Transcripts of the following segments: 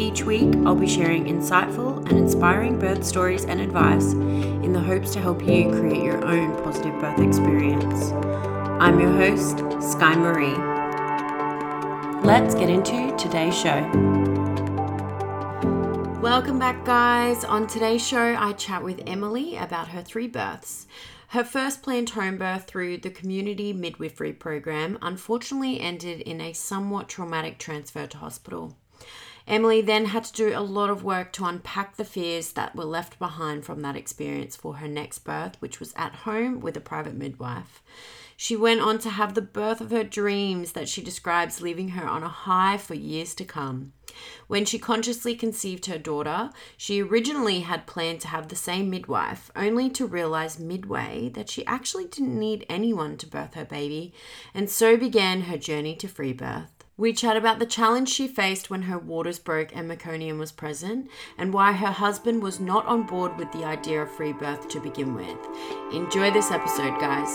Each week, I'll be sharing insightful and inspiring birth stories and advice in the hopes to help you create your own positive birth experience. I'm your host, Sky Marie. Let's get into today's show. Welcome back, guys. On today's show, I chat with Emily about her three births. Her first planned home birth through the community midwifery program unfortunately ended in a somewhat traumatic transfer to hospital. Emily then had to do a lot of work to unpack the fears that were left behind from that experience for her next birth, which was at home with a private midwife. She went on to have the birth of her dreams that she describes leaving her on a high for years to come. When she consciously conceived her daughter, she originally had planned to have the same midwife, only to realize midway that she actually didn't need anyone to birth her baby, and so began her journey to free birth. We chat about the challenge she faced when her waters broke and meconium was present, and why her husband was not on board with the idea of free birth to begin with. Enjoy this episode, guys.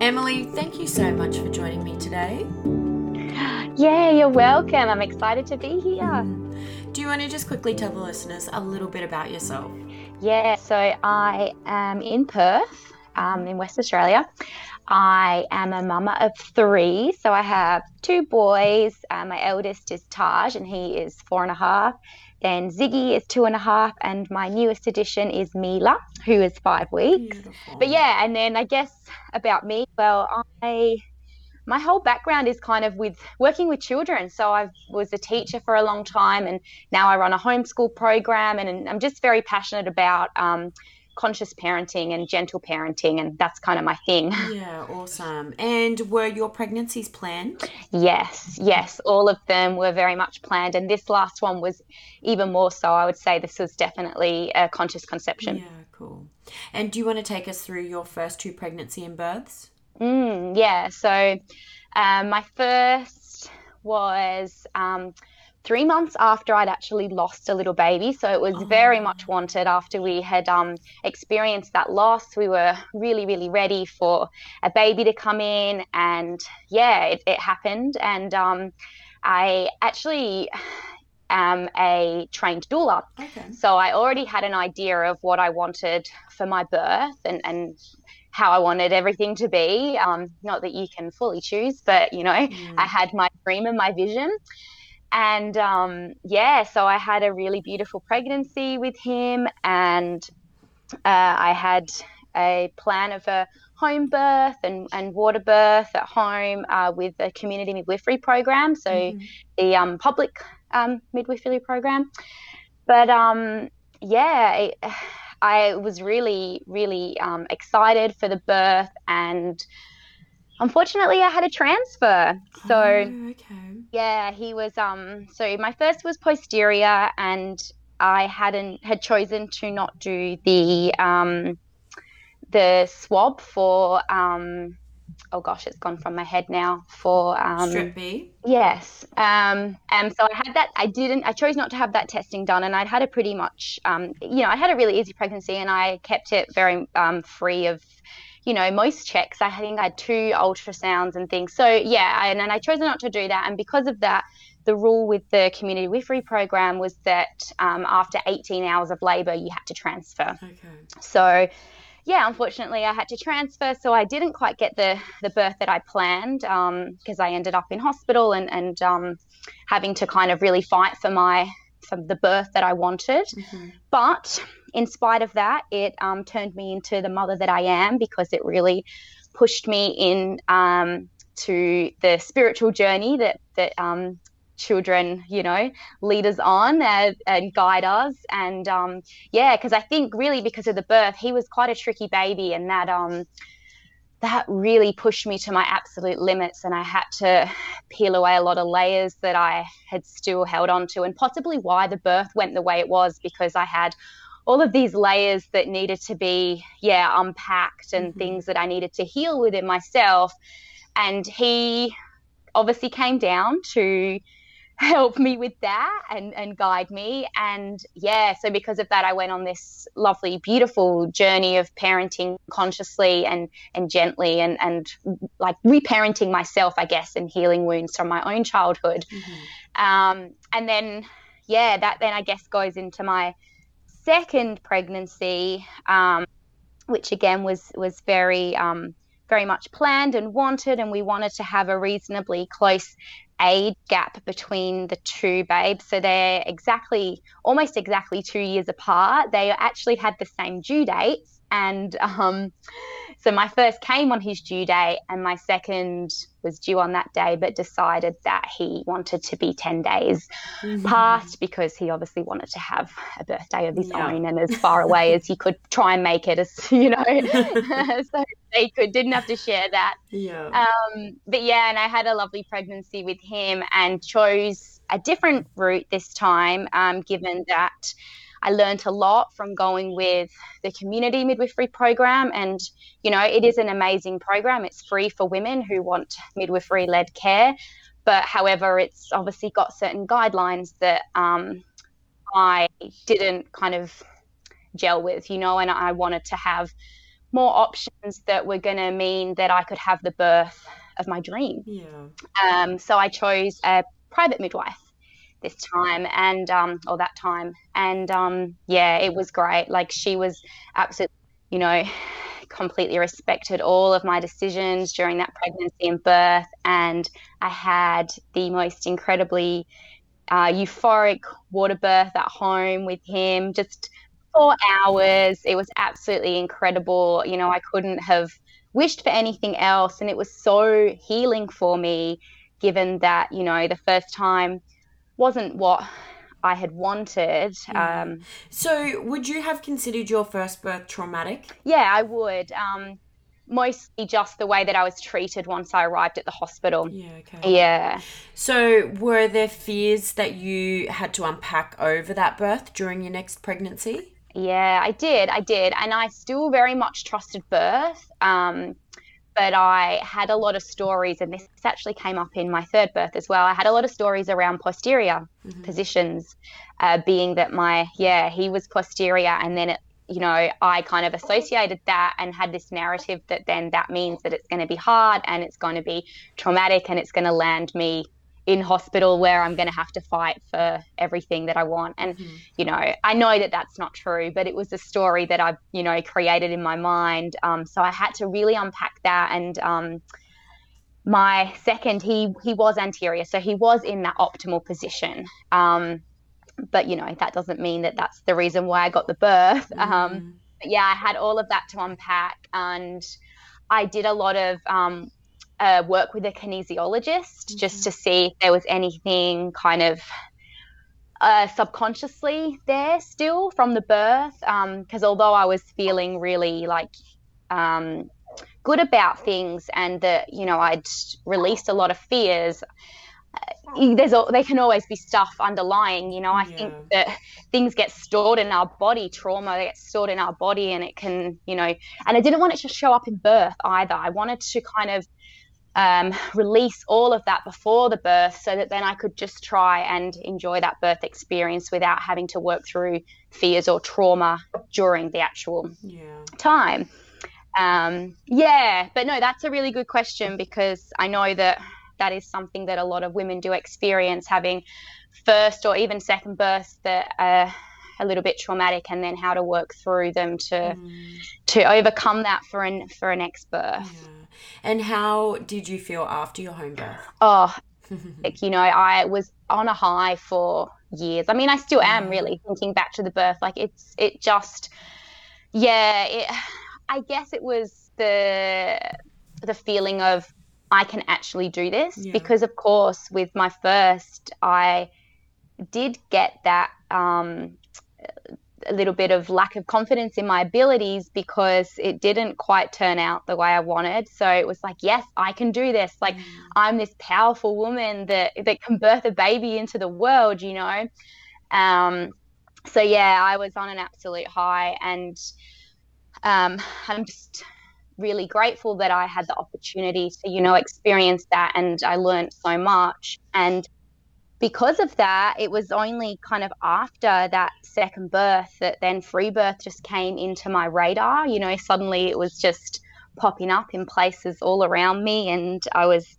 Emily, thank you so much for joining me today. Yeah, you're welcome. I'm excited to be here. Mm. Do you want to just quickly tell the listeners a little bit about yourself? Yeah, so I am in Perth, um, in West Australia. I am a mama of three, so I have two boys. Uh, my eldest is Taj, and he is four and a half. Then Ziggy is two and a half, and my newest addition is Mila, who is five weeks. Beautiful. But yeah, and then I guess about me, well, I my whole background is kind of with working with children. So I was a teacher for a long time, and now I run a homeschool program, and, I'm just very passionate about um, conscious parenting and gentle parenting, and that's kind of my thing. Yeah, awesome. And were your pregnancies planned? Yes, yes, all of them were very much planned, and this last one was even more so. I would say this was definitely a conscious conception. Yeah, cool. And do you want to take us through your first two pregnancy and births? Mm, yeah, so um, my first was. Um, three months after I'd actually lost a little baby. So it was oh. very much wanted after we had um, experienced that loss. We were really, really ready for a baby to come in. And yeah, it, it happened. And um, I actually am a trained doula. Okay. So I already had an idea of what I wanted for my birth and, and how I wanted everything to be. Um, not that you can fully choose, but you know, mm. I had my dream and my vision and um, yeah, so I had a really beautiful pregnancy with him, and uh, I had a plan of a home birth and, and water birth at home uh, with a community midwifery program, so mm-hmm. the um, public um, midwifery program. But um, yeah, it, I was really, really um, excited for the birth and unfortunately I had a transfer. So oh, okay. yeah, he was um so my first was posterior and I hadn't had chosen to not do the um the swab for um oh gosh, it's gone from my head now for um strep B. Yes. Um and so I had that I didn't I chose not to have that testing done and I'd had a pretty much um you know, I had a really easy pregnancy and I kept it very um free of you know, most checks. I think I had two ultrasounds and things. So yeah, and, and I chose not to do that. And because of that, the rule with the community midwifery program was that um, after 18 hours of labour, you had to transfer. Okay. So yeah, unfortunately, I had to transfer, so I didn't quite get the the birth that I planned because um, I ended up in hospital and and um, having to kind of really fight for my for the birth that I wanted. Mm-hmm. But in spite of that, it um, turned me into the mother that I am because it really pushed me in um, to the spiritual journey that that um, children, you know, lead us on and, and guide us. And um, yeah, because I think really because of the birth, he was quite a tricky baby, and that um, that really pushed me to my absolute limits, and I had to peel away a lot of layers that I had still held on to, and possibly why the birth went the way it was because I had all of these layers that needed to be yeah unpacked and mm-hmm. things that I needed to heal within myself. And he obviously came down to help me with that and, and guide me. And yeah, so because of that, I went on this lovely, beautiful journey of parenting consciously and, and gently and, and like reparenting myself, I guess, and healing wounds from my own childhood. Mm-hmm. Um, and then, yeah, that then I guess goes into my second pregnancy, um, which again was, was very, um, very much planned and wanted, and we wanted to have a reasonably close age gap between the two babes. So they're exactly, almost exactly two years apart. They actually had the same due dates. And um, so my first came on his due date, and my second was due on that day, but decided that he wanted to be 10 days mm-hmm. past because he obviously wanted to have a birthday of his yeah. own and as far away as he could try and make it, as you know, so they could, didn't have to share that. Yeah. Um, but yeah, and I had a lovely pregnancy with him and chose a different route this time, um, given that I learned a lot from going with the community midwifery program. And, you know, it is an amazing program. It's free for women who want midwifery led care. But however, it's obviously got certain guidelines that um, I didn't kind of gel with, you know, and I wanted to have more options that were going to mean that I could have the birth of my dream. Yeah. Um, so I chose a private midwife this time and um or that time. And um yeah it was great. Like she was absolutely you know completely respected all of my decisions during that pregnancy and birth. And i had the most incredibly uh, euphoric water birth at home with him just four hours. It was absolutely incredible. You know i couldn't have wished for anything else. And it was so healing for me given that you know the first time wasn't what I had wanted. Um, so, would you have considered your first birth traumatic? Yeah, I would. Um, mostly just the way that I was treated once I arrived at the hospital. Yeah, okay. Yeah. So, were there fears that you had to unpack over that birth during your next pregnancy? Yeah, I did. I did. And I still very much trusted birth. Um, but I had a lot of stories, and this actually came up in my third birth as well. I had a lot of stories around posterior mm-hmm. positions, uh, being that my, yeah, he was posterior, and then it, you know, I kind of associated that and had this narrative that then that means that it's going to be hard and it's going to be traumatic and it's going to land me in hospital where I'm going to have to fight for everything that I want. And, mm-hmm. you know, I know that that's not true, but it was a story that I, you know, created in my mind. Um, so I had to really unpack that. And um, my second, he he was anterior, so he was in that optimal position. Um, but you know, that doesn't mean that that's the reason why I got the birth. Um, mm-hmm. yeah, I had all of that to unpack, and I did a lot of um, uh, work with a kinesiologist mm-hmm. just to see if there was anything kind of uh, subconsciously there still from the birth. Because um, although I was feeling really like um, good about things and that, you know, I'd released a lot of fears. Uh, there's there can always be stuff underlying you know i yeah. think that things get stored in our body trauma gets stored in our body and it can you know and i didn't want it to show up in birth either i wanted to kind of um, release all of that before the birth so that then I could just try and enjoy that birth experience without having to work through fears or trauma during the actual yeah. time. Um, yeah, but no, that's a really good question because I know that that is something that a lot of women do experience having first or even second births that are a little bit traumatic and then how to work through them to mm. to overcome that for an for a next birth. Yeah. And how did you feel after your home birth? Oh, like, you know, I was on a high for years. I mean, I still am really thinking back to the birth. Like it's it just yeah, it I guess it was the the feeling of I can actually do this yeah. because of course with my first I did get that um, a little bit of lack of confidence in my abilities because it didn't quite turn out the way I wanted. So it was like, yes, I can do this. Like mm. I'm this powerful woman that that can birth a baby into the world, you know. Um, so yeah, I was on an absolute high, and um, I'm just really grateful that I had the opportunity to, you know, experience that, and I learned so much. And because of that, it was only kind of after that second birth that then free birth just came into my radar. You know, suddenly it was just popping up in places all around me, and I was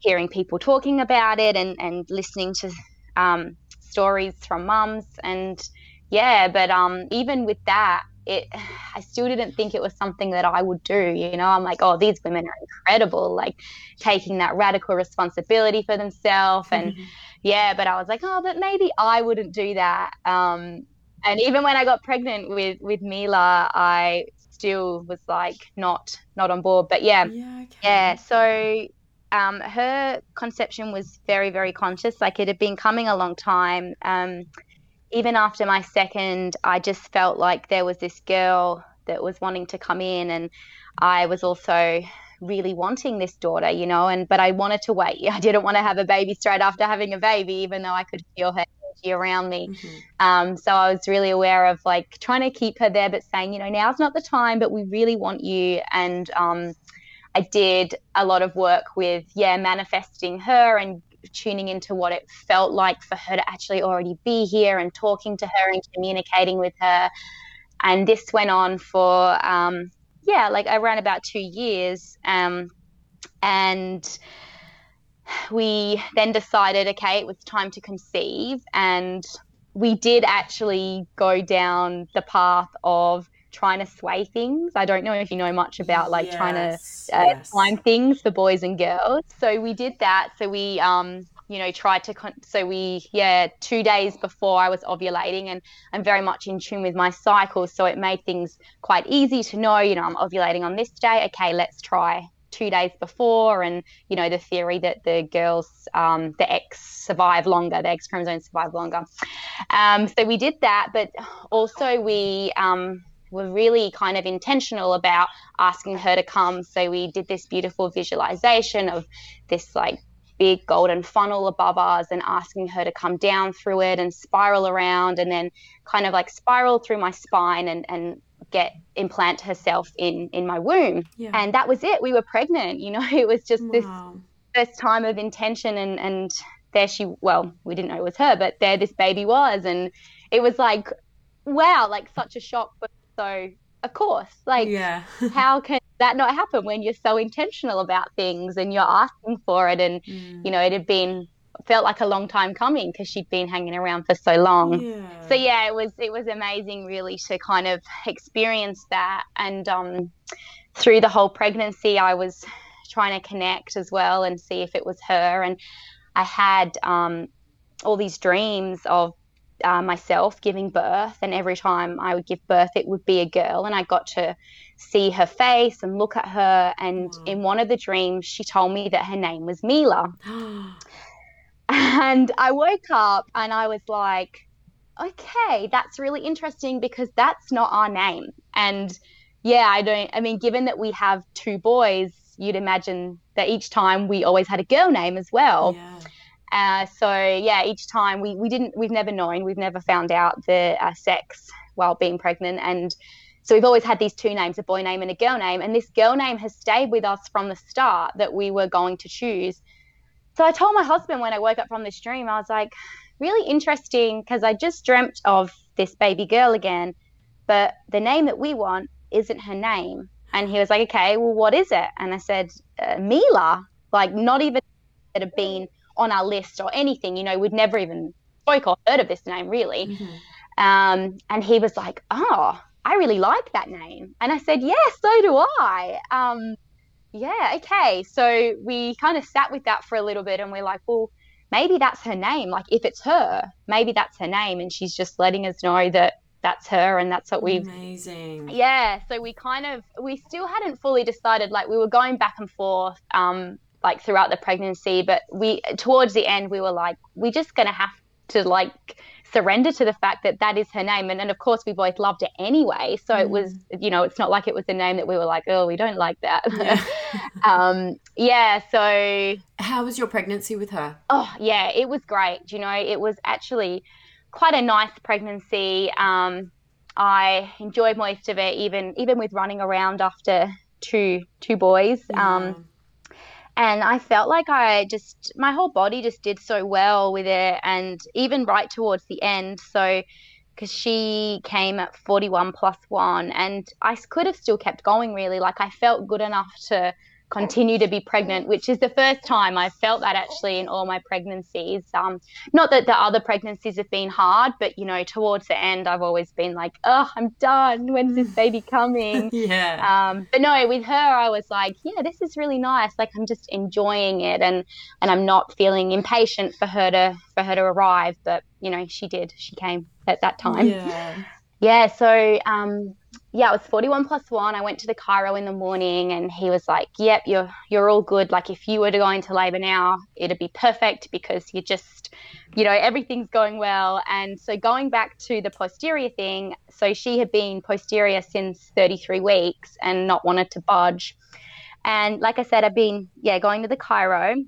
hearing people talking about it and, and listening to um, stories from mums. And yeah, but um, even with that, it I still didn't think it was something that I would do. You know, I'm like, oh, these women are incredible, like taking that radical responsibility for themselves. And mm-hmm. Yeah, but I was like, oh, but maybe I wouldn't do that. Um, and even when I got pregnant with with Mila, I still was like not not on board. But yeah, yeah, okay. yeah. So um, her conception was very very conscious. Like it had been coming a long time. Um, even after my second, I just felt like there was this girl that was wanting to come in, and I was also really wanting this daughter, you know, and but I wanted to wait. I didn't want to have a baby straight after having a baby, even though I could feel her energy around me. Mm-hmm. Um, so I was really aware of like trying to keep her there, but saying, you know, now's not the time, but we really want you. And um, I did a lot of work with, yeah, manifesting her and tuning into what it felt like for her to actually already be here and talking to her and communicating with her. And this went on for, um, yeah, like I ran about two years. Um, and we then decided, okay, it was time to conceive. And we did actually go down the path of trying to sway things. I don't know if you know much about like yes, trying to uh, yes. time things for boys and girls. So we did that. So we, um, you know, tried to. Con- so we, yeah, two days before I was ovulating, and I'm very much in tune with my cycle. So it made things quite easy to know. You know, I'm ovulating on this day. Okay, let's try two days before and you know the theory that the girls um, the X survive longer the X chromosomes survive longer um, so we did that but also we um, were really kind of intentional about asking her to come. So we did this beautiful visualization of this like big golden funnel above us and asking her to come down through it and spiral around and then kind of like spiral through my spine and, and get implant herself in in my womb. Yeah. And that was it. We were pregnant, you know, it was just wow. this first time of intention and and there she well, we didn't know it was her, but there this baby was and it was like wow, like such a shock but so, of course, like, yeah. how can that not happen when you're so intentional about things and you're asking for it? And, mm. you know, it had been felt like a long time coming because she'd been hanging around for so long. Yeah. So yeah, it was it was amazing really to kind of experience that and um, through the whole pregnancy I was trying to connect as well and see if it was her and I had um, all these dreams of uh, myself giving birth, and every time I would give birth, it would be a girl, and I got to see her face and look at her. And wow. in one of the dreams, she told me that her name was Mila. and I woke up and I was like, okay, that's really interesting because that's not our name. And yeah, I don't, I mean, given that we have two boys, you'd imagine that each time we always had a girl name as well. Yeah. Uh, so yeah, each time we, we didn't we've never known we've never found out the uh, sex while being pregnant, and so we've always had these two names, a boy name and a girl name, and this girl name has stayed with us from the start that we were going to choose. So I told my husband when I woke up from this dream, I was like, really interesting because I just dreamt of this baby girl again, but the name that we want isn't her name. And he was like, okay, well, what is it? And I said, uh, Mila, like not even that had been on our list or anything. You know, we'd never even spoke or heard of this name really. Mm-hmm. Um, and he was like, oh, I really like that name. And I said, yeah, so do I. Um, yeah, okay. So we kind of sat with that for a little bit and we're like, well, maybe that's her name. Like if it's her, maybe that's her name. And she's just letting us know that that's her and that's what we've amazing yeah so we kind of we still hadn't fully decided like we were going back and forth um like throughout the pregnancy but we towards the end we were like we're just gonna have to like surrender to the fact that that is her name and, and of course we both loved it anyway so mm. it was you know it's not like it was a name that we were like oh we don't like that yeah. um yeah so how was your pregnancy with her oh yeah it was great you know it was actually quite a nice pregnancy. Um, I enjoyed most of it, even even with running around after two two boys. Yeah. Um, and I felt like I just my whole body just did so well with it, and even right towards the end. So because she came at 41 plus one, and I could have still kept going really. Like I felt good enough to continue to be pregnant, which is the first time I've felt that actually in all my pregnancies. Um, not that the other pregnancies have been hard, but you know, towards the end, I've always been like, oh, I'm done. When's this baby coming? yeah. Um, but no, with her, I was like, yeah, this is really nice. Like I'm just enjoying it, and and I'm not feeling impatient for her to for her to arrive. But you know, she did. She came at that time. Yeah. Yeah. So um, yeah, it was 41 plus one. I went to the chiro in the morning and he was like, yep, you're, you're all good. Like if you were to go into labor now, it'd be perfect because you're just, you know, everything's going well. And so going back to the posterior thing, so she had been posterior since 33 weeks and not wanted to budge. And like I said, I've been, yeah, going to the chiro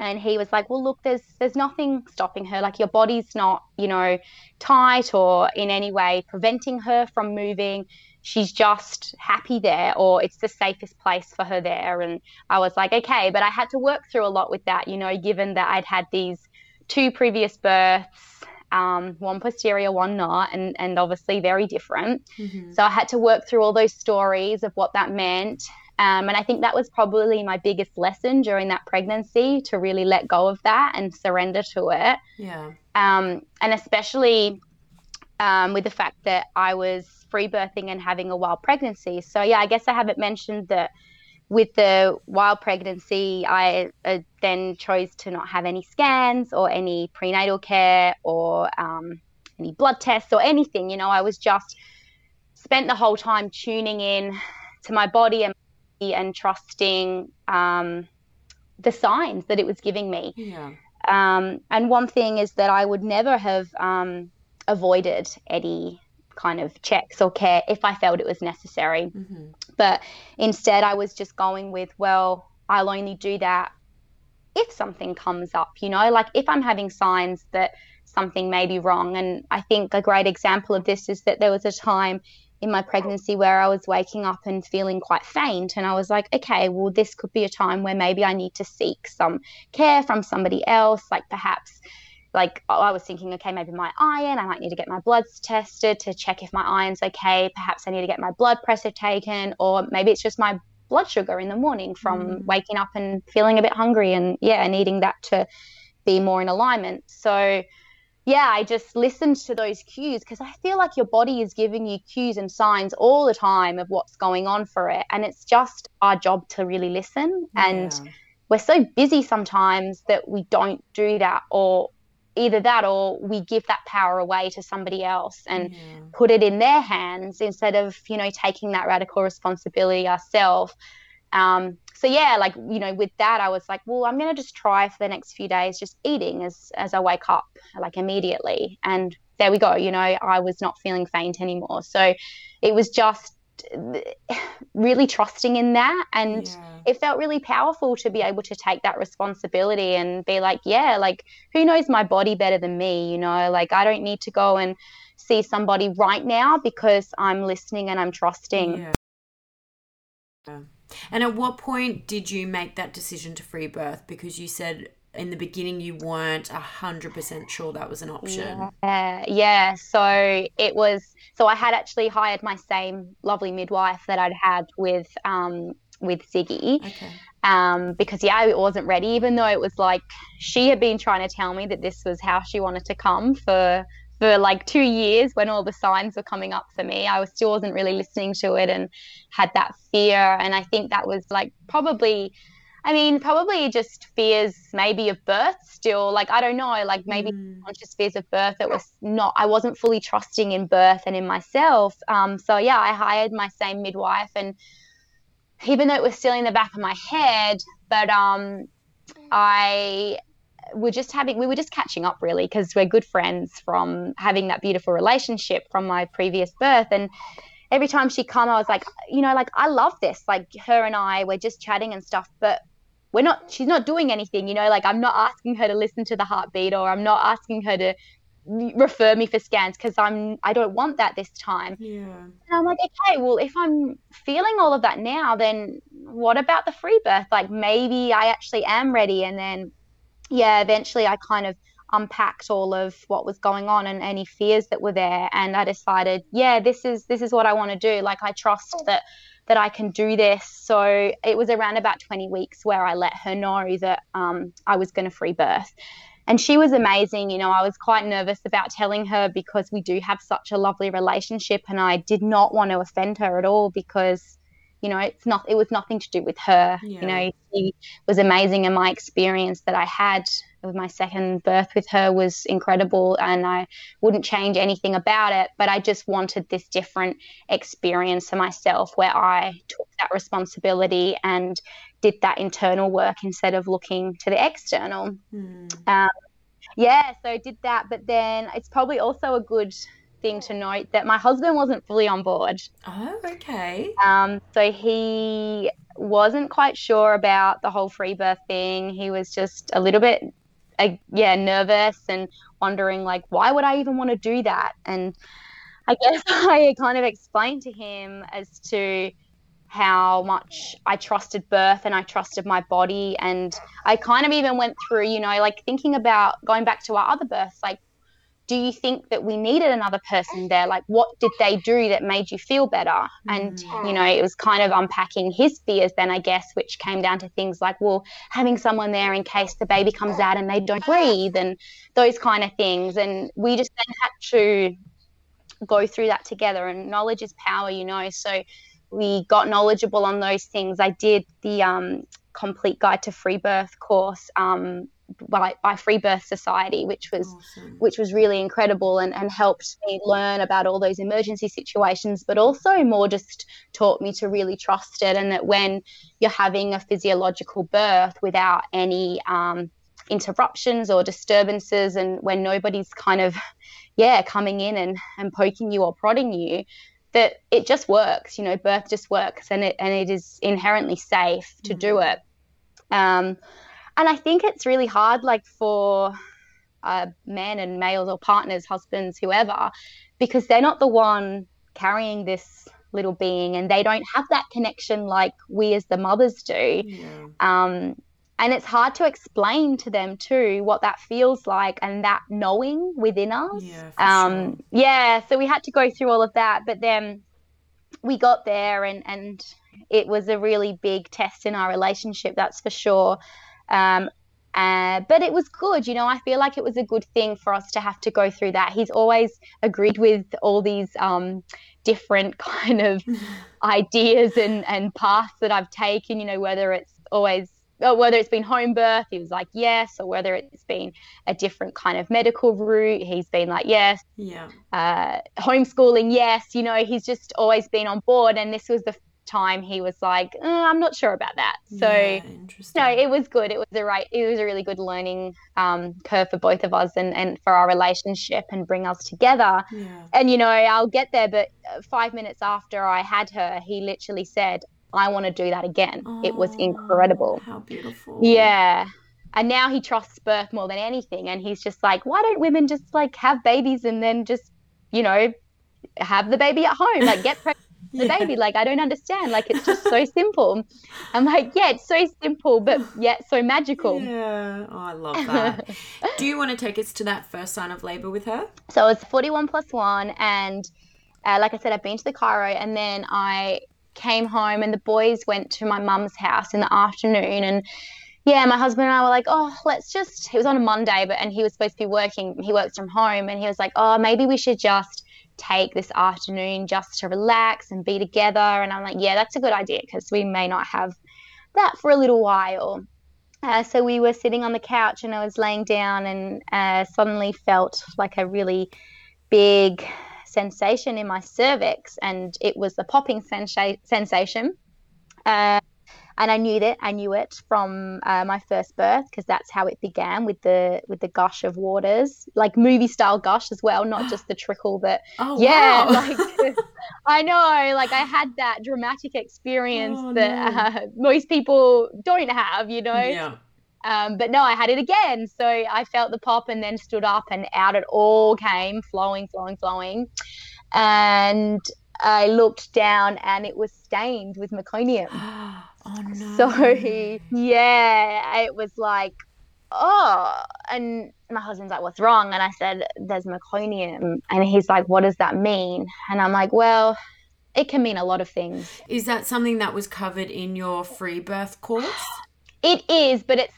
and he was like well look there's there's nothing stopping her like your body's not you know tight or in any way preventing her from moving she's just happy there or it's the safest place for her there and i was like okay but i had to work through a lot with that you know given that i'd had these two previous births um, one posterior one not and and obviously very different mm-hmm. so i had to work through all those stories of what that meant um, and I think that was probably my biggest lesson during that pregnancy to really let go of that and surrender to it. Yeah. Um, and especially um, with the fact that I was free birthing and having a wild pregnancy. So yeah, I guess I haven't mentioned that with the wild pregnancy, I uh, then chose to not have any scans or any prenatal care or um, any blood tests or anything. You know, I was just spent the whole time tuning in to my body and and trusting um, the signs that it was giving me. Yeah. Um, and one thing is that I would never have um, avoided any kind of checks or care if I felt it was necessary. Mm-hmm. But instead, I was just going with, well, I'll only do that if something comes up, you know, like if I'm having signs that something may be wrong. And I think a great example of this is that there was a time in my pregnancy where I was waking up and feeling quite faint. And I was like, okay, well, this could be a time where maybe I need to seek some care from somebody else, like perhaps like I was thinking, okay, maybe my iron, I might need to get my bloods tested to check if my iron's okay. Perhaps I need to get my blood pressure taken, or maybe it's just my blood sugar in the morning from mm. waking up and feeling a bit hungry and yeah, needing that to be more in alignment. So yeah, I just listened to those cues because I feel like your body is giving you cues and signs all the time of what's going on for it. And it's just our job to really listen. Yeah. And we're so busy sometimes that we don't do that or either that or we give that power away to somebody else and yeah. put it in their hands instead of you know taking that radical responsibility ourselves. Um, so yeah like you know with that i was like well i'm going to just try for the next few days just eating as as i wake up like immediately. And there we go you know i was not feeling faint anymore. So it was just really trusting in that and yeah. it felt really powerful to be able to take that responsibility and be like yeah like who knows my body better than me you know like i don't need to go and see somebody right now because i'm listening and i'm trusting yeah. yeah. and at what point did you make that decision to free birth because you said in the beginning you weren't 100% sure that was an option. Yeah. yeah. So it was, so I had actually hired my same lovely midwife that I'd had with, um, with ziggy Okay. Um, because yeah, it wasn't ready, even though it was like she had been trying to tell me that this was how she wanted to come for for like two years when all the signs were coming up for me. I was, still wasn't really listening to it and had that fear. And I think that was like probably I mean, probably just fears maybe of birth still. Like, I don't know, like maybe mm. conscious fears of birth that was not, I wasn't fully trusting in birth and in myself. Um, so, yeah, I hired my same midwife. And even though it was still in the back of my head, but um, I were just having, we were just catching up really because we're good friends from having that beautiful relationship from my previous birth. And, every time she come i was like you know like i love this like her and i we're just chatting and stuff but we're not she's not doing anything you know like i'm not asking her to listen to the heartbeat or i'm not asking her to refer me for scans because i'm i don't want that this time. Yeah. And i'm like okay well if i'm feeling all of that now then what about the free birth? Like maybe i actually am ready. And then yeah eventually i kind of unpacked all of what was going on and any fears that were there and i decided yeah this is this is what i want to do. Like i trust that that I can do this. So it was around about 20 weeks where I let her know that um, I was going to free birth. And she was amazing. You know, I was quite nervous about telling her because we do have such a lovely relationship, and I did not want to offend her at all because, you know, it's not. It was nothing to do with her. Yeah. You know, she was amazing, and my experience that I had with my second birth with her was incredible and I wouldn't change anything about it. But I just wanted this different experience for myself where I took that responsibility and did that internal work instead of looking to the external. Mm. Um, yeah, so I did that. But then it's probably also a good thing to note that my husband wasn't fully on board. Oh, okay. Um, so he wasn't quite sure about the whole free birth thing. He was just a little bit uh, yeah, nervous and wondering like, why would I even want to do that? And I guess I kind of explained to him as to how much I trusted birth and I trusted my body. And I kind of even went through, you know, like thinking about going back to our other births, like do you think that we needed another person there? Like, what did they do that made you feel better? And, you know, it was kind of unpacking his fears then, I guess, which came down to things like, well, having someone there in case the baby comes out and they don't breathe and those kind of things. And we just then had to go through that together. And knowledge is power, you know. So we got knowledgeable on those things. I did the um, complete guide to free birth course um, by, by Free Birth Society, which was awesome. which was really incredible and, and helped me learn about all those emergency situations, but also more just taught me to really trust it and that when you're having a physiological birth without any um, interruptions or disturbances and when nobody's kind of yeah coming in and, and poking you or prodding you that it just works you know birth just works and it and it is inherently safe to mm-hmm. do it um, and I think it's really hard, like for uh, men and males or partners, husbands, whoever, because they're not the one carrying this little being and they don't have that connection like we as the mothers do. Yeah. Um, and it's hard to explain to them too what that feels like and that knowing within us. Yeah, um, sure. yeah, so we had to go through all of that, but then we got there and, and it was a really big test in our relationship, that's for sure. Um, uh, but it was good, you know. I feel like it was a good thing for us to have to go through that. He's always agreed with all these um, different kind of ideas and, and paths that I've taken, you know, whether it's always or whether it's been home birth, he was like yes, or whether it's been a different kind of medical route, he's been like yes. Yeah. Uh, homeschooling, yes. You know, he's just always been on board, and this was the time he was like, oh, I'm not sure about that. So yeah, no, it was good. It was a right. It was a really good learning um, curve for both of us and, and for our relationship and bring us together. Yeah. And you know, I'll get there. But uh, five minutes after I had her, he literally said, "I want to do that again." Oh, it was incredible. How beautiful. Yeah. And now he trusts birth more than anything. And he's just like, why don't women just like have babies and then just, you know, have the baby at home? Like get pregnant the yeah. baby. Like, I don't understand. Like, it's just so simple. I'm like, yeah, it's so simple, but yet so magical. Yeah. Oh, I love that. Do you want to take us to that first sign of labor with her? So it's 41 plus one. And uh, like I said, I've been to the chiro and then I came home and the boys went to my mum's house in the afternoon and yeah, my husband and I were like, oh, let's just. It was on a Monday, but and he was supposed to be working. He works from home, and he was like, oh, maybe we should just take this afternoon just to relax and be together. And I'm like, yeah, that's a good idea because we may not have that for a little while. Uh, so we were sitting on the couch, and I was laying down, and uh, suddenly felt like a really big sensation in my cervix, and it was the popping sensa- sensation. Uh, and I knew that I knew it from uh, my first birth because that's how it began with the with the gush of waters, like movie style gush as well, not just the trickle that. Oh yeah, wow. like I know, like I had that dramatic experience oh, that no. uh, most people don't have, you know. Yeah. Um, but no, I had it again. So I felt the pop and then stood up, and out it all came, flowing, flowing, flowing. And I looked down, and it was stained with meconium. Oh no. So yeah, it was like, oh, and my husband's like, what's wrong? And I said, there's meconium. And he's like, what does that mean? And I'm like, well, it can mean a lot of things. Is that something that was covered in your free birth course? It is, but it's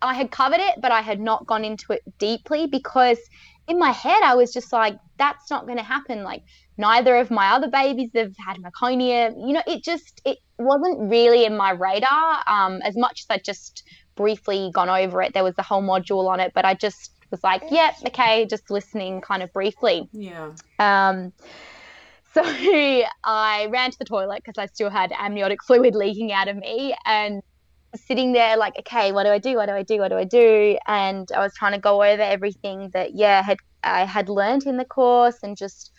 I had covered it, but I had not gone into it deeply because in my head I was just like, that's not going to happen. Like neither of my other babies have had meconium. You know, it just it wasn't really in my radar. Um, as much as I just briefly gone over it, there was a whole module on it, but I just was like, yep, yeah, okay, just listening kind of briefly. Yeah. Um, so I ran to the toilet because I still had amniotic fluid leaking out of me and sitting there like, okay, what do I do? What do I do? What do I do? And I was trying to go over everything that, yeah, had I had learned in the course and just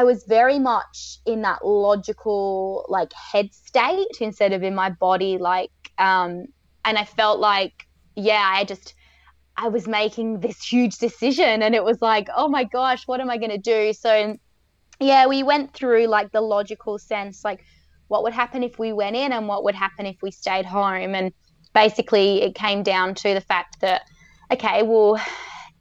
I was very much in that logical like head state instead of in my body like um and I felt like yeah I just I was making this huge decision and it was like oh my gosh what am I going to do? So yeah we went through like the logical sense like what would happen if we went in and what would happen if we stayed home. And basically it came down to the fact that okay well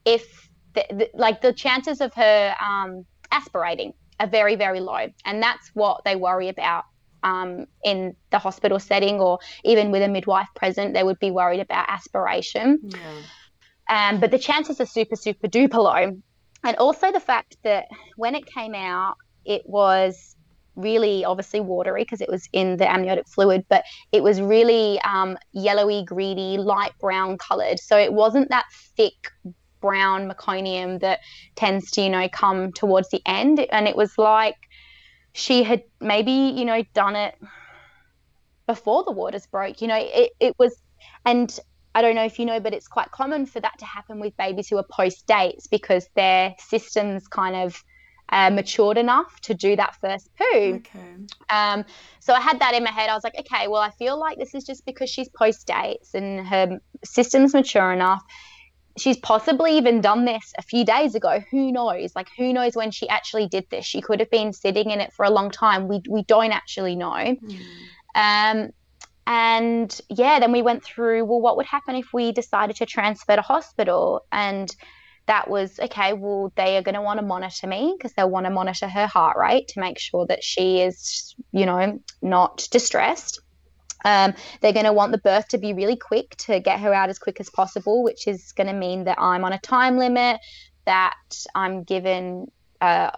if the, the, like the chances of her um, aspirating are very, very low. And that's what they worry about um, in the hospital setting or even with a midwife present, they would be worried about aspiration. Yeah. Um, but the chances are super, super duper low. And also the fact that when it came out, it was really obviously watery because it was in the amniotic fluid, but it was really um, yellowy, greedy, light brown colored. So it wasn't that thick brown meconium that tends to, you know, come towards the end. And it was like she had maybe, you know, done it before the waters broke. You know, it, it was, and I don't know if you know, but it's quite common for that to happen with babies who are post dates because their systems kind of uh, matured enough to do that first poo. Okay. Um, so I had that in my head. I was like, okay, well, I feel like this is just because she's post dates and her system's mature enough she's possibly even done this a few days ago. Who knows? Like, who knows when she actually did this? She could have been sitting in it for a long time. We we don't actually know. Mm. Um, and yeah, then we went through. Well, what would happen if we decided to transfer to hospital? And that was okay. Well, they are going to want to monitor me because they'll want to monitor her heart rate to make sure that she is, you know, not distressed. Um, they're going to want the birth to be really quick to get her out as quick as possible, which is going to mean that I'm on a time limit, that I'm given uh,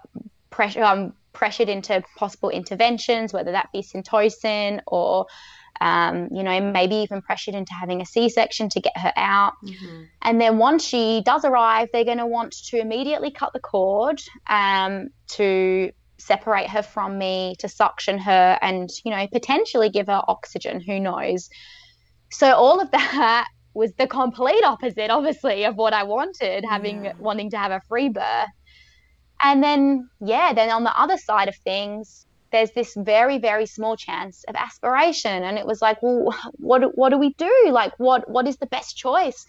pressure, I'm pressured into possible interventions, whether that be syntocin or um, you know, maybe even pressured into having a C section to get her out. Mm-hmm. And then once she does arrive, they're going to want to immediately cut the cord um, to separate her from me, to suction her, and, you know, potentially give her oxygen. Who knows? So, all of that was the complete opposite, obviously, of what I wanted, having yeah. wanting to have a free birth. And then, yeah, then on the other side of things, there's this very, very small chance of aspiration. And it was like, well, what, what do we do? Like, what, what is the best choice?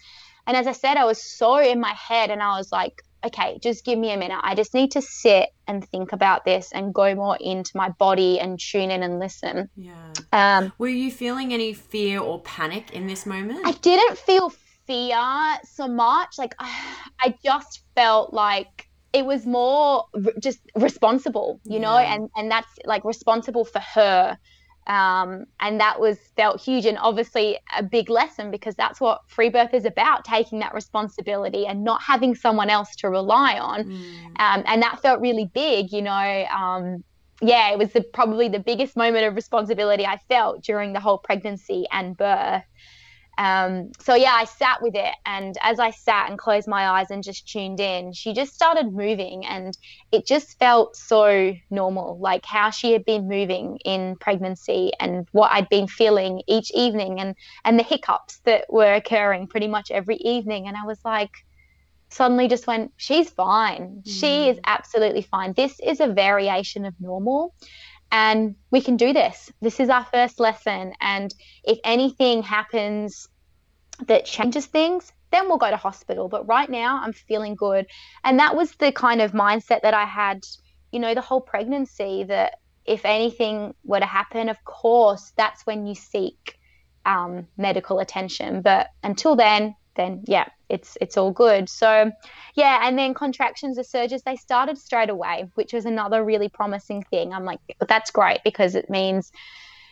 And as I said, I was so in my head and I was like, okay, just give me a minute. I just need to sit and think about this and go more into my body and tune in and listen. Yeah. Um, Were you feeling any fear or panic in this moment? I didn't feel fear so much. Like, I just felt like it was more r- just responsible, you know, and, and that's like responsible for her. Um, and that was felt huge and obviously a big lesson because that's what free birth is about taking that responsibility and not having someone else to rely on Mm. um, and that felt really big you know um, yeah it was the, probably the biggest moment of responsibility i felt during the whole pregnancy and birth um, so yeah i sat with it and as i sat and closed my eyes and just tuned in she just started moving and it just felt so normal like how she had been moving in pregnancy and what i'd been feeling each evening and and the hiccups that were occurring pretty much every evening and i was like suddenly just went, she's fine. She is absolutely fine. This is a variation of normal. And we can do this. This is our first lesson. And if anything happens that changes things, then we'll go to hospital. But right now, I'm feeling good. And that was the kind of mindset that I had, you know, the whole pregnancy that if anything were to happen, of course, that's when you seek um, medical attention. But until then, then yeah, it's it's all good. So yeah, and then contractions, the surges, they started straight away, which was another really promising thing. I'm like, that's great because it means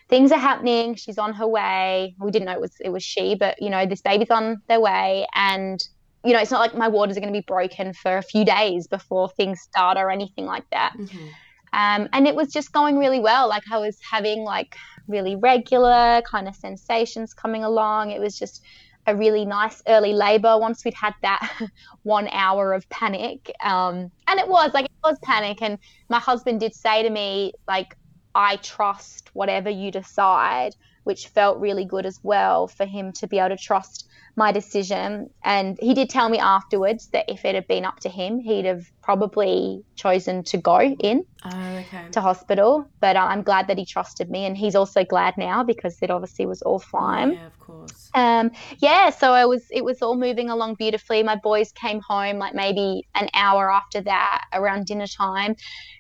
things are happening. She's on her way. We didn't know it was it was she, but you know, this baby's on their way, and you know, it's not like my waters are going to be broken for a few days before things start or anything like that. Mhm. Um, and it was just going really well. Like I was having like really regular kind of sensations coming along. It was just a really nice early labor once we'd had that one hour of panic. Um, and it was like it was panic. And my husband did say to me, like, I trust whatever you decide, which felt really good as well for him to be able to trust my decision. And he did tell me afterwards that if it had been up to him, he'd have probably chosen to go in Oh, okay. to hospital. But uh, I'm glad that he trusted me, and he's also glad now because it obviously was all fine. Yeah, of course. Um, yeah, so it was it was all moving along beautifully. My boys came home like maybe an hour after that, around dinner time,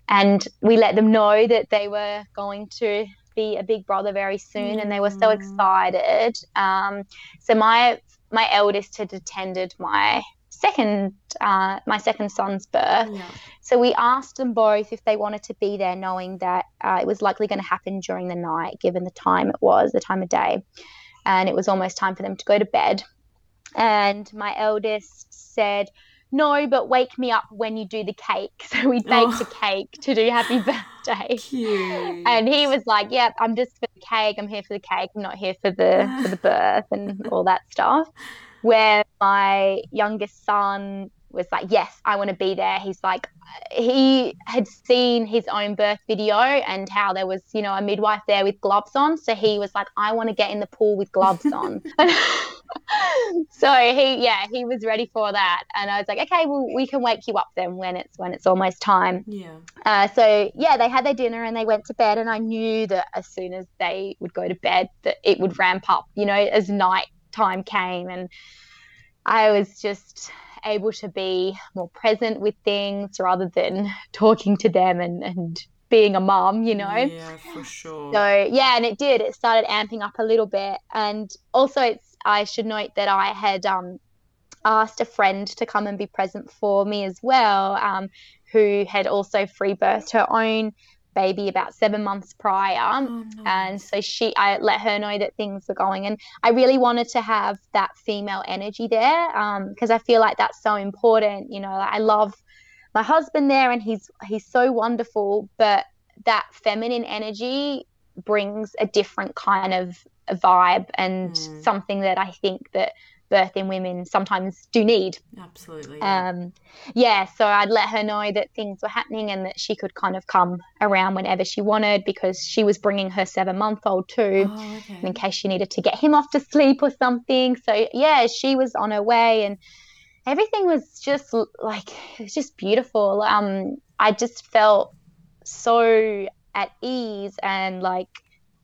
and we let them know that they were going to be a big brother very soon, and they were so Mm. excited. Um, so my my eldest had attended my second uh, my second son's birth. Yeah. So we asked them both if they wanted to be there, knowing that uh, it was likely going to happen during the night, given the time it was, the time of day. And it was almost time for them to go to bed. And my eldest said, No, but wake me up when you do the cake. So we baked Oh. a cake to do happy birthday. Cute. And he was like, "Yep, I'm just for the cake. I'm here for the cake. I'm not here for the for the birth and all that stuff." Where my youngest son was like, "Yes, I want to be there." He's like, uh, he had seen his own birth video and how there was, you know, a midwife there with gloves on. So he was like, "I want to get in the pool with gloves on." so he, yeah, he was ready for that, and I was like, "Okay, well, we can wake you up then when it's when it's almost time." yeah. Uh, so yeah, they had their dinner and they went to bed, and I knew that as soon as they would go to bed, that it would ramp up. You know, as night time came, and I was just able to be more present with things rather than talking to them and and being a mom, You know. Yeah, for sure. So yeah, and it did. It started amping up a little bit, and also it's. I should note that I had um, asked a friend to come and be present for me as well, um, who had also free birthed her own baby about seven months prior. Oh, And so she, I let her know that things were going, and I really wanted to have that female energy there because I feel like that's so important. You know, I love my husband there, and he's he's so wonderful, but that feminine energy brings a different kind of vibe and Mm. something that I think that birthing women sometimes do need. Absolutely. yeah. Um, yeah, so I'd let her know that things were happening and that she could kind of come around whenever she wanted because she was bringing her seven month old too oh, okay. in case she needed to get him off to sleep or something. So yeah, she was on her way and everything was just like it was just beautiful. Um, I just felt so at ease and like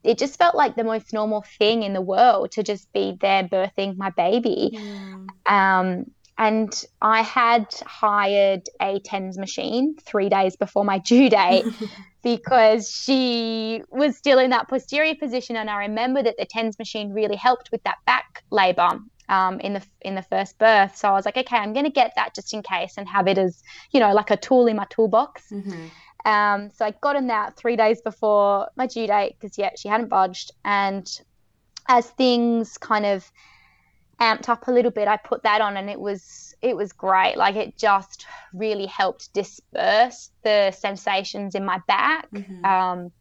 it just felt like the most normal thing in the world to just be there birthing my baby Yeah. um, and I had hired a TENS machine three days before my due date because she was still in that posterior position. And I remember that the TENS machine really helped with that back labor um, in the in the first birth. So I was like, okay, I'm going to get that just in case and have it as you know like a tool in my toolbox. Mm-hmm. Um, so I got in that three days before my due date because yeah, she hadn't budged. And as things kind of amped up a little bit, I put that on and it was it was great. Like it just really helped disperse the sensations in my back. Mm-hmm. Um,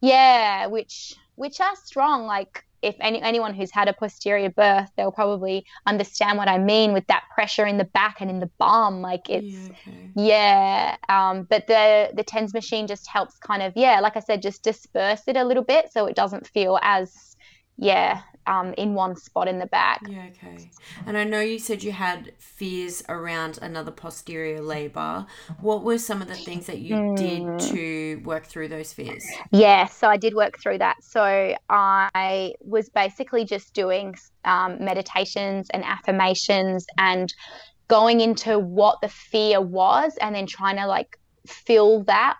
yeah, which which are strong. Like if any, anyone who's had a posterior birth, they'll probably understand what I mean with that pressure in the back and in the bum. Like it's yeah. Okay. yeah. Um, but the the TENS machine just helps kind of yeah, like I said, just disperse it a little bit so it doesn't feel as yeah um, in one spot in the back. Yeah, okay. And I know you said you had fears around another posterior labor. What were some of the things that you mm. did hmm. to work through those fears? Yeah, so I did work through that. So I was basically just doing um, meditations and affirmations and going into what the fear was and then trying to like fill that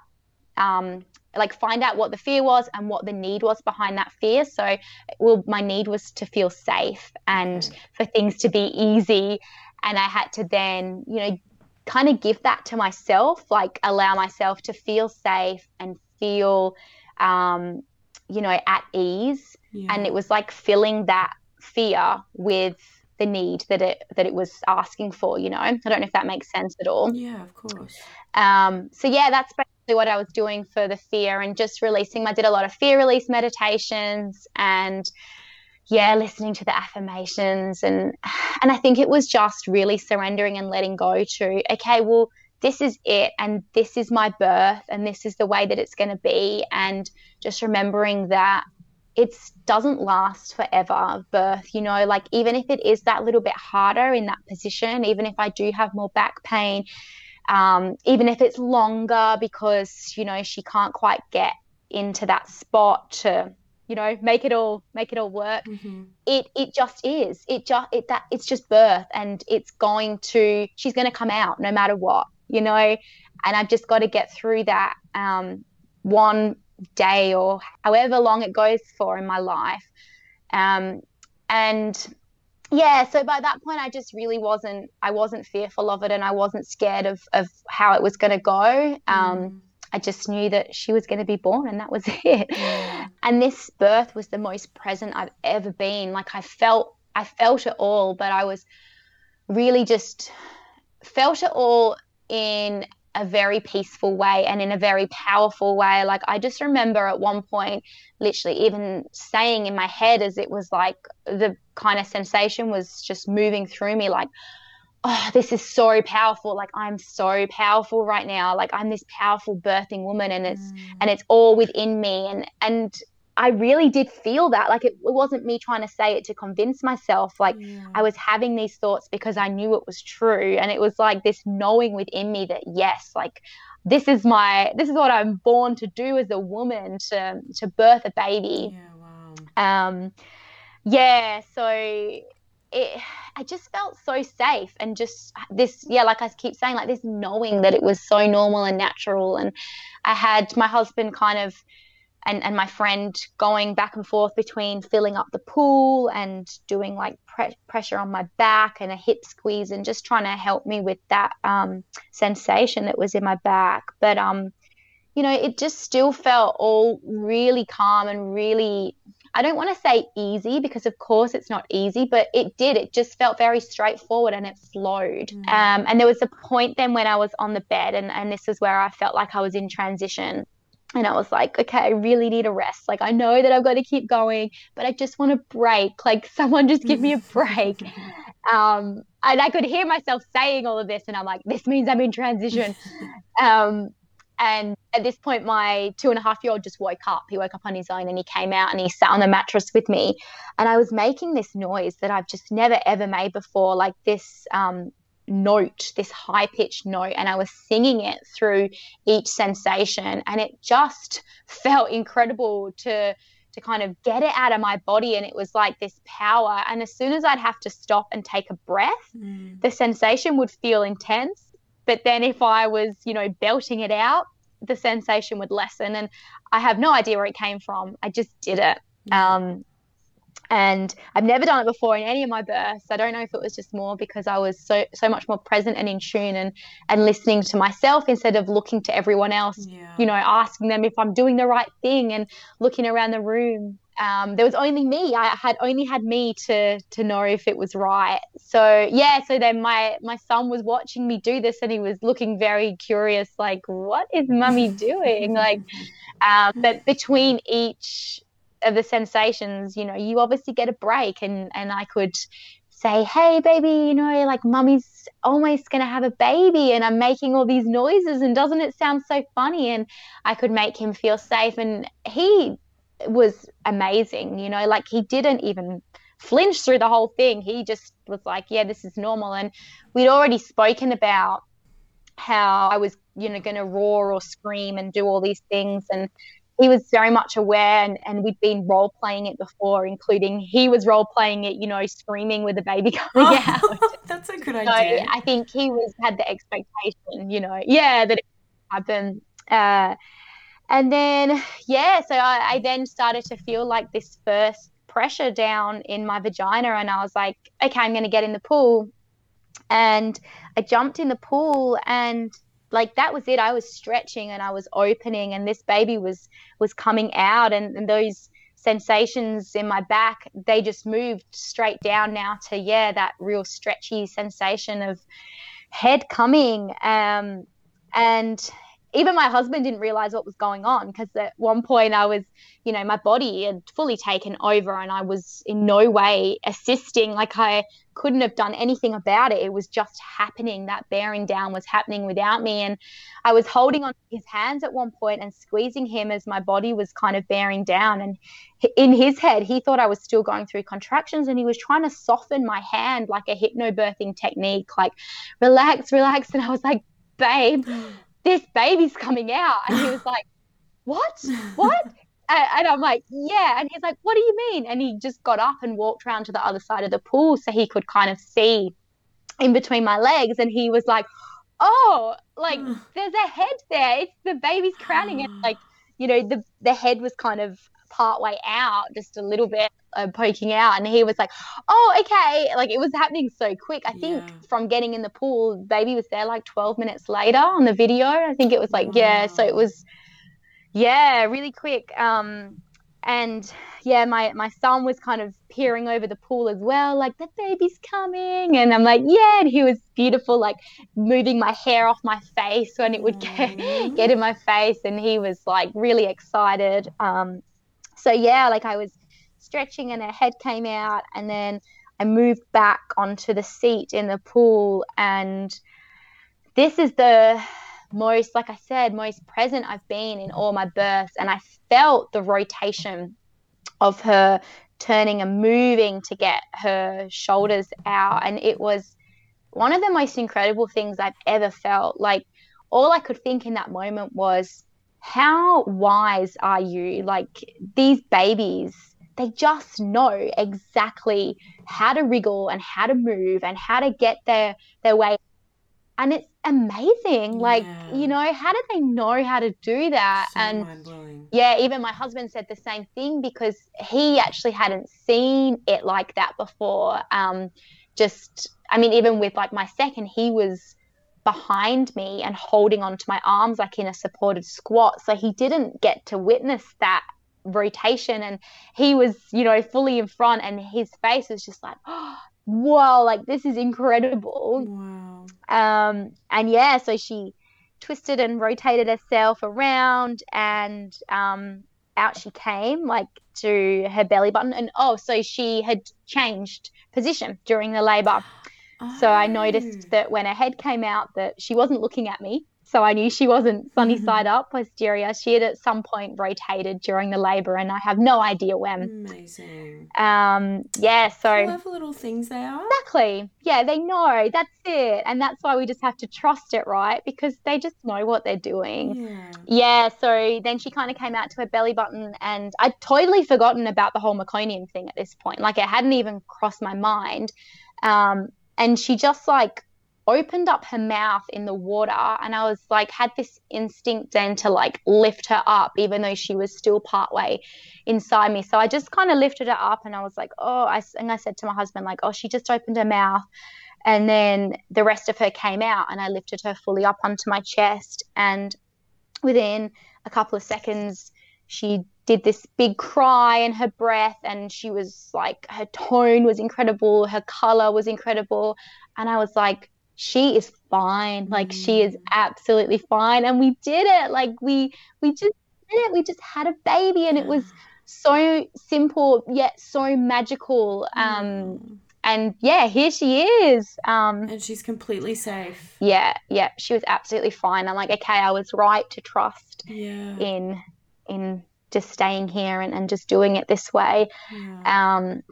um, like find out what the fear was and what the need was behind that fear. So, well, my need was to feel safe and for things to be easy. And I had to then, you know, kind of give that to myself, like allow myself to feel safe and feel, um, you know, at ease. Yeah. And it was like filling that fear with the need that it that it was asking for you know i don't know if that makes sense at all yeah of course um so yeah that's what I was doing for the fear and just releasing. I did a lot of fear release meditations and yeah, listening to the affirmations and and I think it was just really surrendering and letting go to okay, well, this is it and this is my birth and this is the way that it's going to be and just remembering that it doesn't last forever birth you know like even if it is that little bit harder in that position even if i do have more back pain um, even if it's longer because you know she can't quite get into that spot to you know make it all make it all work. Mm-hmm. it it just is. It just it that it's just birth and it's going to she's going to come out no matter what you know? And i've just got to get through that um, one day or however long it goes for in my life. Um, and yeah so by that point i just really wasn't i wasn't fearful of it and i wasn't scared of of how it was going to go. Um, mm. i just knew that she was going to be born and that was it. And this birth was the most present i've ever been. Like i felt i felt it all but i was really just felt it all in a very peaceful way and in a very powerful way. Like I just remember at one point, literally even saying in my head as it was like the kind of sensation was just moving through me, like, oh, this is so powerful. Like I'm so powerful right now. Like I'm this powerful birthing woman and it's mm. and it's all within me. And and I really did feel that. Like it, it, wasn't me trying to say it to convince myself. Like yeah. I was having these thoughts because I knew it was true. And it was like this knowing within me that yes, like this is my this is what I'm born to do as a woman to to birth a baby. Yeah, wow. Um yeah, so it I just felt so safe and just this yeah, like I keep saying, like this knowing that it was so normal and natural and I had my husband kind of and, and my friend going back and forth between filling up the pool and doing like pre- pressure on my back and a hip squeeze and just trying to help me with that um, sensation that was in my back. But, um, you know, it just still felt all really calm and really, I don't want to say easy because, of course, it's not easy, but it did. It just felt very straightforward and it flowed. Mm. Um, and there was a point then when I was on the bed, and, and this is where I felt like I was in transition and I was like, okay, I really need a rest. Like, I know that I've got to keep going, but I just want a break. Like, someone just give me a break. um, and I could hear myself saying all of this, and I'm like, this means I'm in transition. um, and at this point, my two and a half year old just woke up. He woke up on his own and he came out and he sat on the mattress with me. And I was making this noise that I've just never ever made before, like this um, note, this high pitched note, and I was singing it through each sensation, and it just felt incredible to to kind of get it out of my body. And it was like this power. And as soon as I'd have to stop and take a breath, mm. the sensation would feel intense. But then if I was, you know, belting it out, the sensation would lessen. And I have no idea where it came from. I just did it. Um, and I've never done it before in any of my births. I don't know if it was just more because I was so so much more present and in tune and and listening to myself instead of looking to everyone else. Yeah. You know, asking them if I'm doing the right thing and looking around the room. Um, there was only me. I had only had me to to know if it was right. So yeah. So then my my son was watching me do this and he was looking very curious, like, what is mummy doing? like, um, but between each of the sensations, you know, you obviously get a break and and I could say, "Hey baby, you know, like mummy's almost going to have a baby and I'm making all these noises and doesn't it sound so funny?" and I could make him feel safe and he was amazing, you know, like he didn't even flinch through the whole thing. He just was like, "Yeah, this is normal." And we'd already spoken about how I was, you know, going to roar or scream and do all these things and he was very much aware and, and we'd been role playing it before, including he was role playing it, you know, screaming with the baby coming oh, out. That's a good so idea. I think he was had the expectation, you know, yeah, that it would happen. Uh, and then, yeah, so I, I then started to feel like this first pressure down in my vagina, and I was like, okay, I'm going to get in the pool. And I jumped in the pool and like that was it. I was stretching and i was opening and this baby was was coming out and, and those sensations in my back they just moved straight down now to yeah that real stretchy sensation of head coming. Um, and even my husband didn't realize what was going on because at one point I was, you know, my body had fully taken over and I was in no way assisting. Like I couldn't have done anything about it. It was just happening. That bearing down was happening without me. And I was holding on his hands at one point and squeezing him as my body was kind of bearing down. And in his head, he thought I was still going through contractions and he was trying to soften my hand like a hypnobirthing technique, like relax, relax. And I was like, babe, this baby's coming out. And he was like, what? What? and I'm like, yeah. And he's like, what do you mean? And he just got up and walked around to the other side of the pool so he could kind of see in between my legs. And he was like, oh, like there's a head there. It's the baby's crowning And Like, you know, the the head was kind of part way out, just a little bit uh, poking out. And he was like, oh, okay. Like it was happening so quick. I think yeah. from getting in the pool, baby was there like 12 minutes later on the video. I think it was like, wow. yeah. So it was, yeah, really quick. Um, and yeah, my, my son was kind of peering over the pool as well, like the baby's coming. And I'm like, yeah. And he was beautiful, like moving my hair off my face when it would get, get in my face. And he was like really excited. Um, so yeah, like I was stretching and her head came out and then I moved back onto the seat in the pool and this is the most like I said most present I've been in all my births and I felt the rotation of her turning and moving to get her shoulders out and it was one of the most incredible things I've ever felt. Like all I could think in that moment was how wise are you? Like these babies they just know exactly how to wriggle and how to move and how to get their their way. And it's amazing. Yeah. like you know how do they know how to do that? So and yeah even my husband said the same thing because he actually hadn't seen it like that before. Um just i mean even with like my second he was behind me and holding onto my arms like in a supported squat. So he didn't get to witness that rotation and he was you know fully in front and his face was just like oh, wow like this is incredible. Wow. Um and yeah so she twisted and rotated herself around and um out she came like to her belly button. And oh so she had changed position during the labor oh. so i noticed oh. that when her head came out that she wasn't looking at me so I knew she wasn't sunny Mm-hmm. side up posterior. She had at some point rotated during the labor, and I have no idea when. Amazing. Um, yeah, so Clever little things they are. exactly, yeah, they know that's it, and that's why we just have to trust it, right? Because they just know what they're doing. Yeah. Yeah, so then she kind of came out to her belly button, and I'd totally forgotten about the whole meconium thing at this point. Like, it hadn't even crossed my mind. Um, and she just like opened up her mouth in the water, and I was like, had this instinct then to like lift her up, even though she was still partway inside me. So I just kind of lifted her up, and I was like, oh, I, and I said to my husband, like, oh, she just opened her mouth. And then the rest of her came out, and I lifted her fully up onto my chest. And within a couple of seconds, she did this big cry and her breath, and she was like, her tone was incredible, her color was incredible. And I was like, she is fine. Like, she is absolutely fine. And we did it. Like, we, we just did it. We just had a baby, and it was so simple yet so magical. Um, and yeah, here she is. Um, And she's completely safe. yeah, yeah, she was absolutely fine. I'm like, okay, I was right to trust Yeah. in in just staying here and, and just doing it this way. yeah. Um,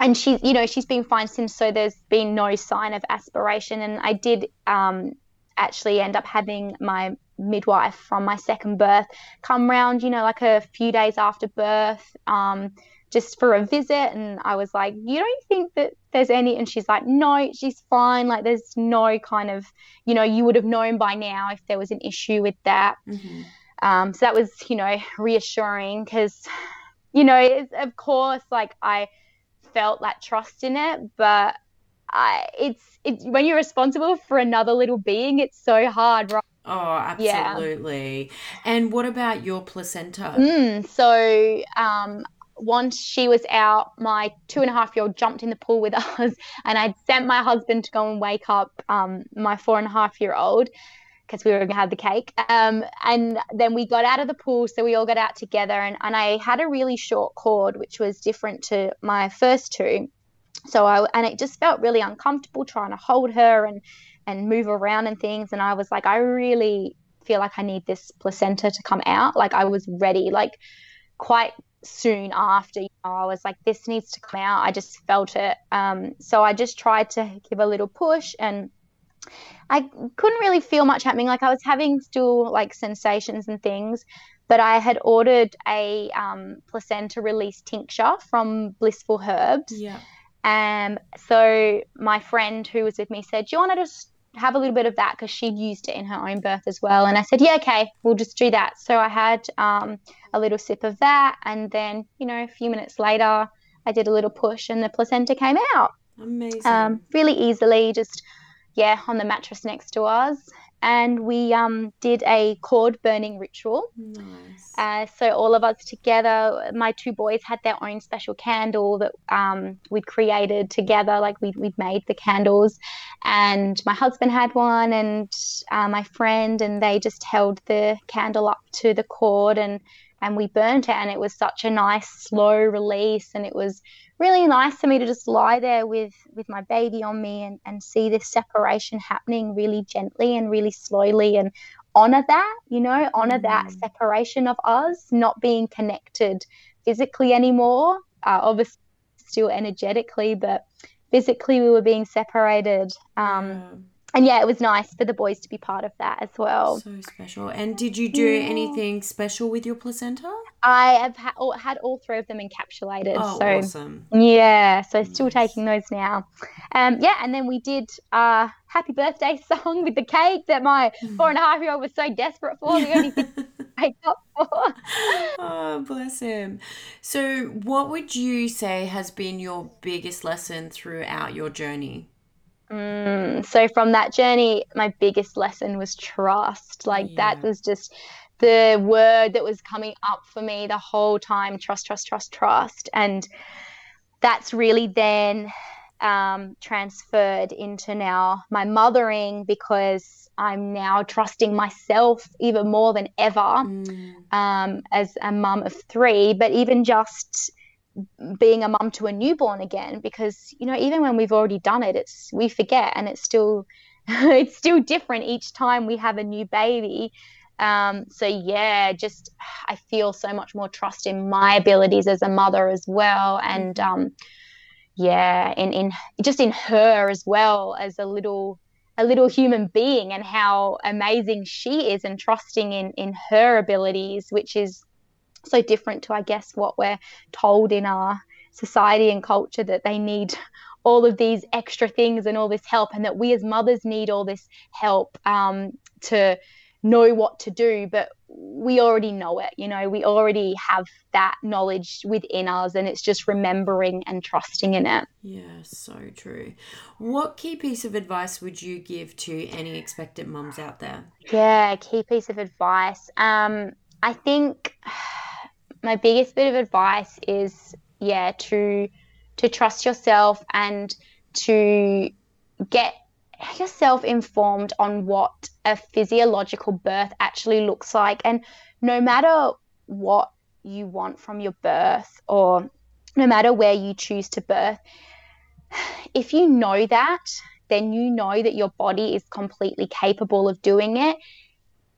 and she's, you know, she's been fine since, so there's been no sign of aspiration. And I did um, actually end up having my midwife from my second birth come round, you know, like a few days after birth, um, just for a visit. And I was like, you don't think that there's any? And she's like, no, she's fine. Like, there's no kind of, you know, you would have known by now if there was an issue with that. Mhm. Um, so that was, you know, reassuring because, you know, it's, of course, like I felt that trust in it, but I, it's, it's when you're responsible for another little being, it's so hard, right? Oh, Yeah. absolutely. And what about your placenta? Mm, so um, once she was out, my two and a half year old jumped in the pool with us, and I'd sent my husband to go and wake up um, my four and a half year old because we were going to have the cake. Um, and then we got out of the pool, so we all got out together, and, and I had a really short cord, which was different to my first two. So I and it just felt really uncomfortable trying to hold her and and move around and things. And I was like, I really feel like I need this placenta to come out. Like I was ready, like quite soon after, you know, I was like, this needs to come out. I just felt it. Um, so I just tried to give a little push and I couldn't really feel much happening. Like I was having still like sensations and things, but I had ordered a um, placenta release tincture from Blissful Herbs. Yeah. Um, so my friend who was with me said, "Do you want to just have a little bit of that?" Because she'd used it in her own birth as well. And I said, "Yeah, okay, we'll just do that." So I had um, a little sip of that, and then you know, a few minutes later, I did a little push, and the placenta came out Amazing. um, really easily, just yeah, on the mattress next to us. And we um, did a cord burning ritual. nice. Uh, so all of us together, my two boys had their own special candle that um, we'd created together. Like we'd, we'd made the candles, and my husband had one, and uh, my friend, and they just held the candle up to the cord, and and we burnt it, and it was such a nice slow release, and it was really nice for me to just lie there with with my baby on me and and see this separation happening really gently and really slowly and honor that, you know, honor that Mm. separation of us not being connected physically anymore. Uh, obviously, still energetically, but physically we were being separated. Um, And yeah, it was nice for the boys to be part of that as well. So special. And did you do Yeah. anything special with your placenta? I have ha- all, had all three of them encapsulated. Oh, so awesome. Yeah, so still taking those now. Um, yeah, and then we did a happy birthday song with the cake that my four and a half year old was so desperate for. The only thing I up for. oh, bless him. So, what would you say has been your biggest lesson throughout your journey? Mm, so from that journey, my biggest lesson was trust. Like that was just the word that was coming up for me the whole time. Trust, trust, trust, trust, and that's really then um, transferred into now my mothering because I'm now trusting myself even more than ever Mm, um, as a mum of three, but even just being a mum to a newborn again, because you know even when we've already done it, it's we forget, and it's still it's still different each time we have a new baby. Um, so yeah, just I feel so much more trust in my abilities as a mother as well, and um, yeah, in in just in her as well as a little a little human being and how amazing she is and trusting in in her abilities, which is so different to I guess what we're told in our society and culture that they need all of these extra things and all this help, and that we as mothers need all this help um, to know what to do, but we already know it. You know, we already have that knowledge within us, and it's just remembering and trusting in it. Yeah, so true. What key piece of advice would you give to any expectant mums out there? Yeah, key piece of advice. Um, I think my biggest bit of advice is yeah to to trust yourself and to get yourself informed on what a physiological birth actually looks like. And no matter what you want from your birth or no matter where you choose to birth, if you know that, then you know that your body is completely capable of doing it.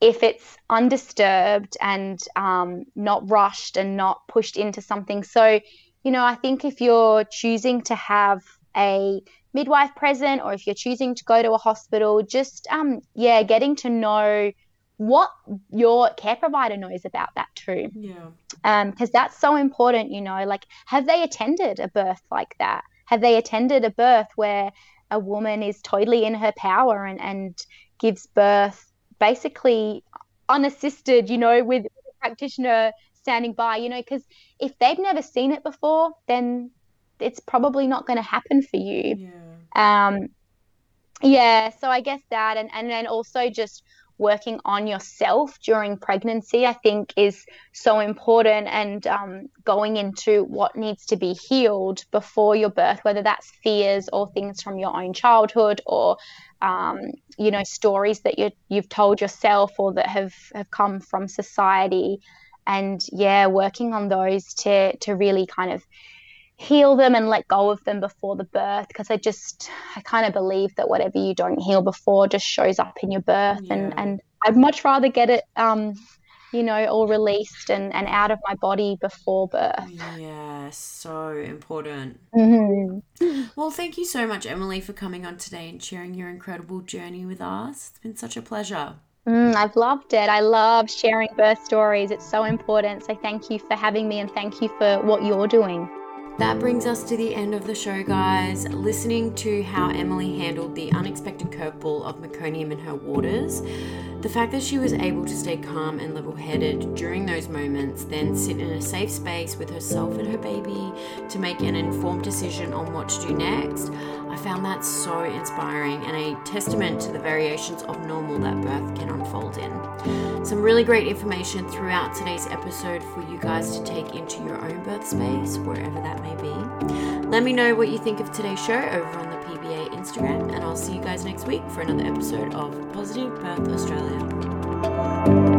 If it's undisturbed and um, not rushed and not pushed into something. So, you know, I think if you're choosing to have a midwife present or if you're choosing to go to a hospital, just um, yeah, getting to know what your care provider knows about that too. Yeah. Um, because that's so important, you know, like have they attended a birth like that? Have they attended a birth where a woman is totally in her power and, and gives birth basically unassisted, you know, with a practitioner standing by, you know, because if they've never seen it before, then it's probably not going to happen for you. Yeah. Um, yeah, so I guess that, and, and then also just working on yourself during pregnancy, I think is so important, and um, going into what needs to be healed before your birth, whether that's fears or things from your own childhood or um, you know stories that you you've told yourself or that have have come from society, and yeah, working on those to to really kind of heal them and let go of them before the birth because I just I kind of believe that whatever you don't heal before just shows up in your birth yeah. and and I'd much rather get it um you know all released and and out of my body before birth. Yeah, so important. Mm-hmm. Well, thank you so much Emily for coming on today and sharing your incredible journey with us. It's been such a pleasure. Mm, I've loved it. I love sharing birth stories. It's so important. So thank you for having me and thank you for what you're doing. That brings us to the end of the show, guys. Listening to how Emily handled the unexpected curveball of meconium in her waters, the fact that she was able to stay calm and level headed during those moments, then sit in a safe space with herself and her baby to make an informed decision on what to do next, I found that so inspiring and a testament to the variations of normal that birth can unfold in. Some really great information throughout today's episode for you guys to take into your own birth space, wherever that may be. Let me know what you think of today's show over on the Instagram, and I'll see you guys next week for another episode of Positive Birth Australia.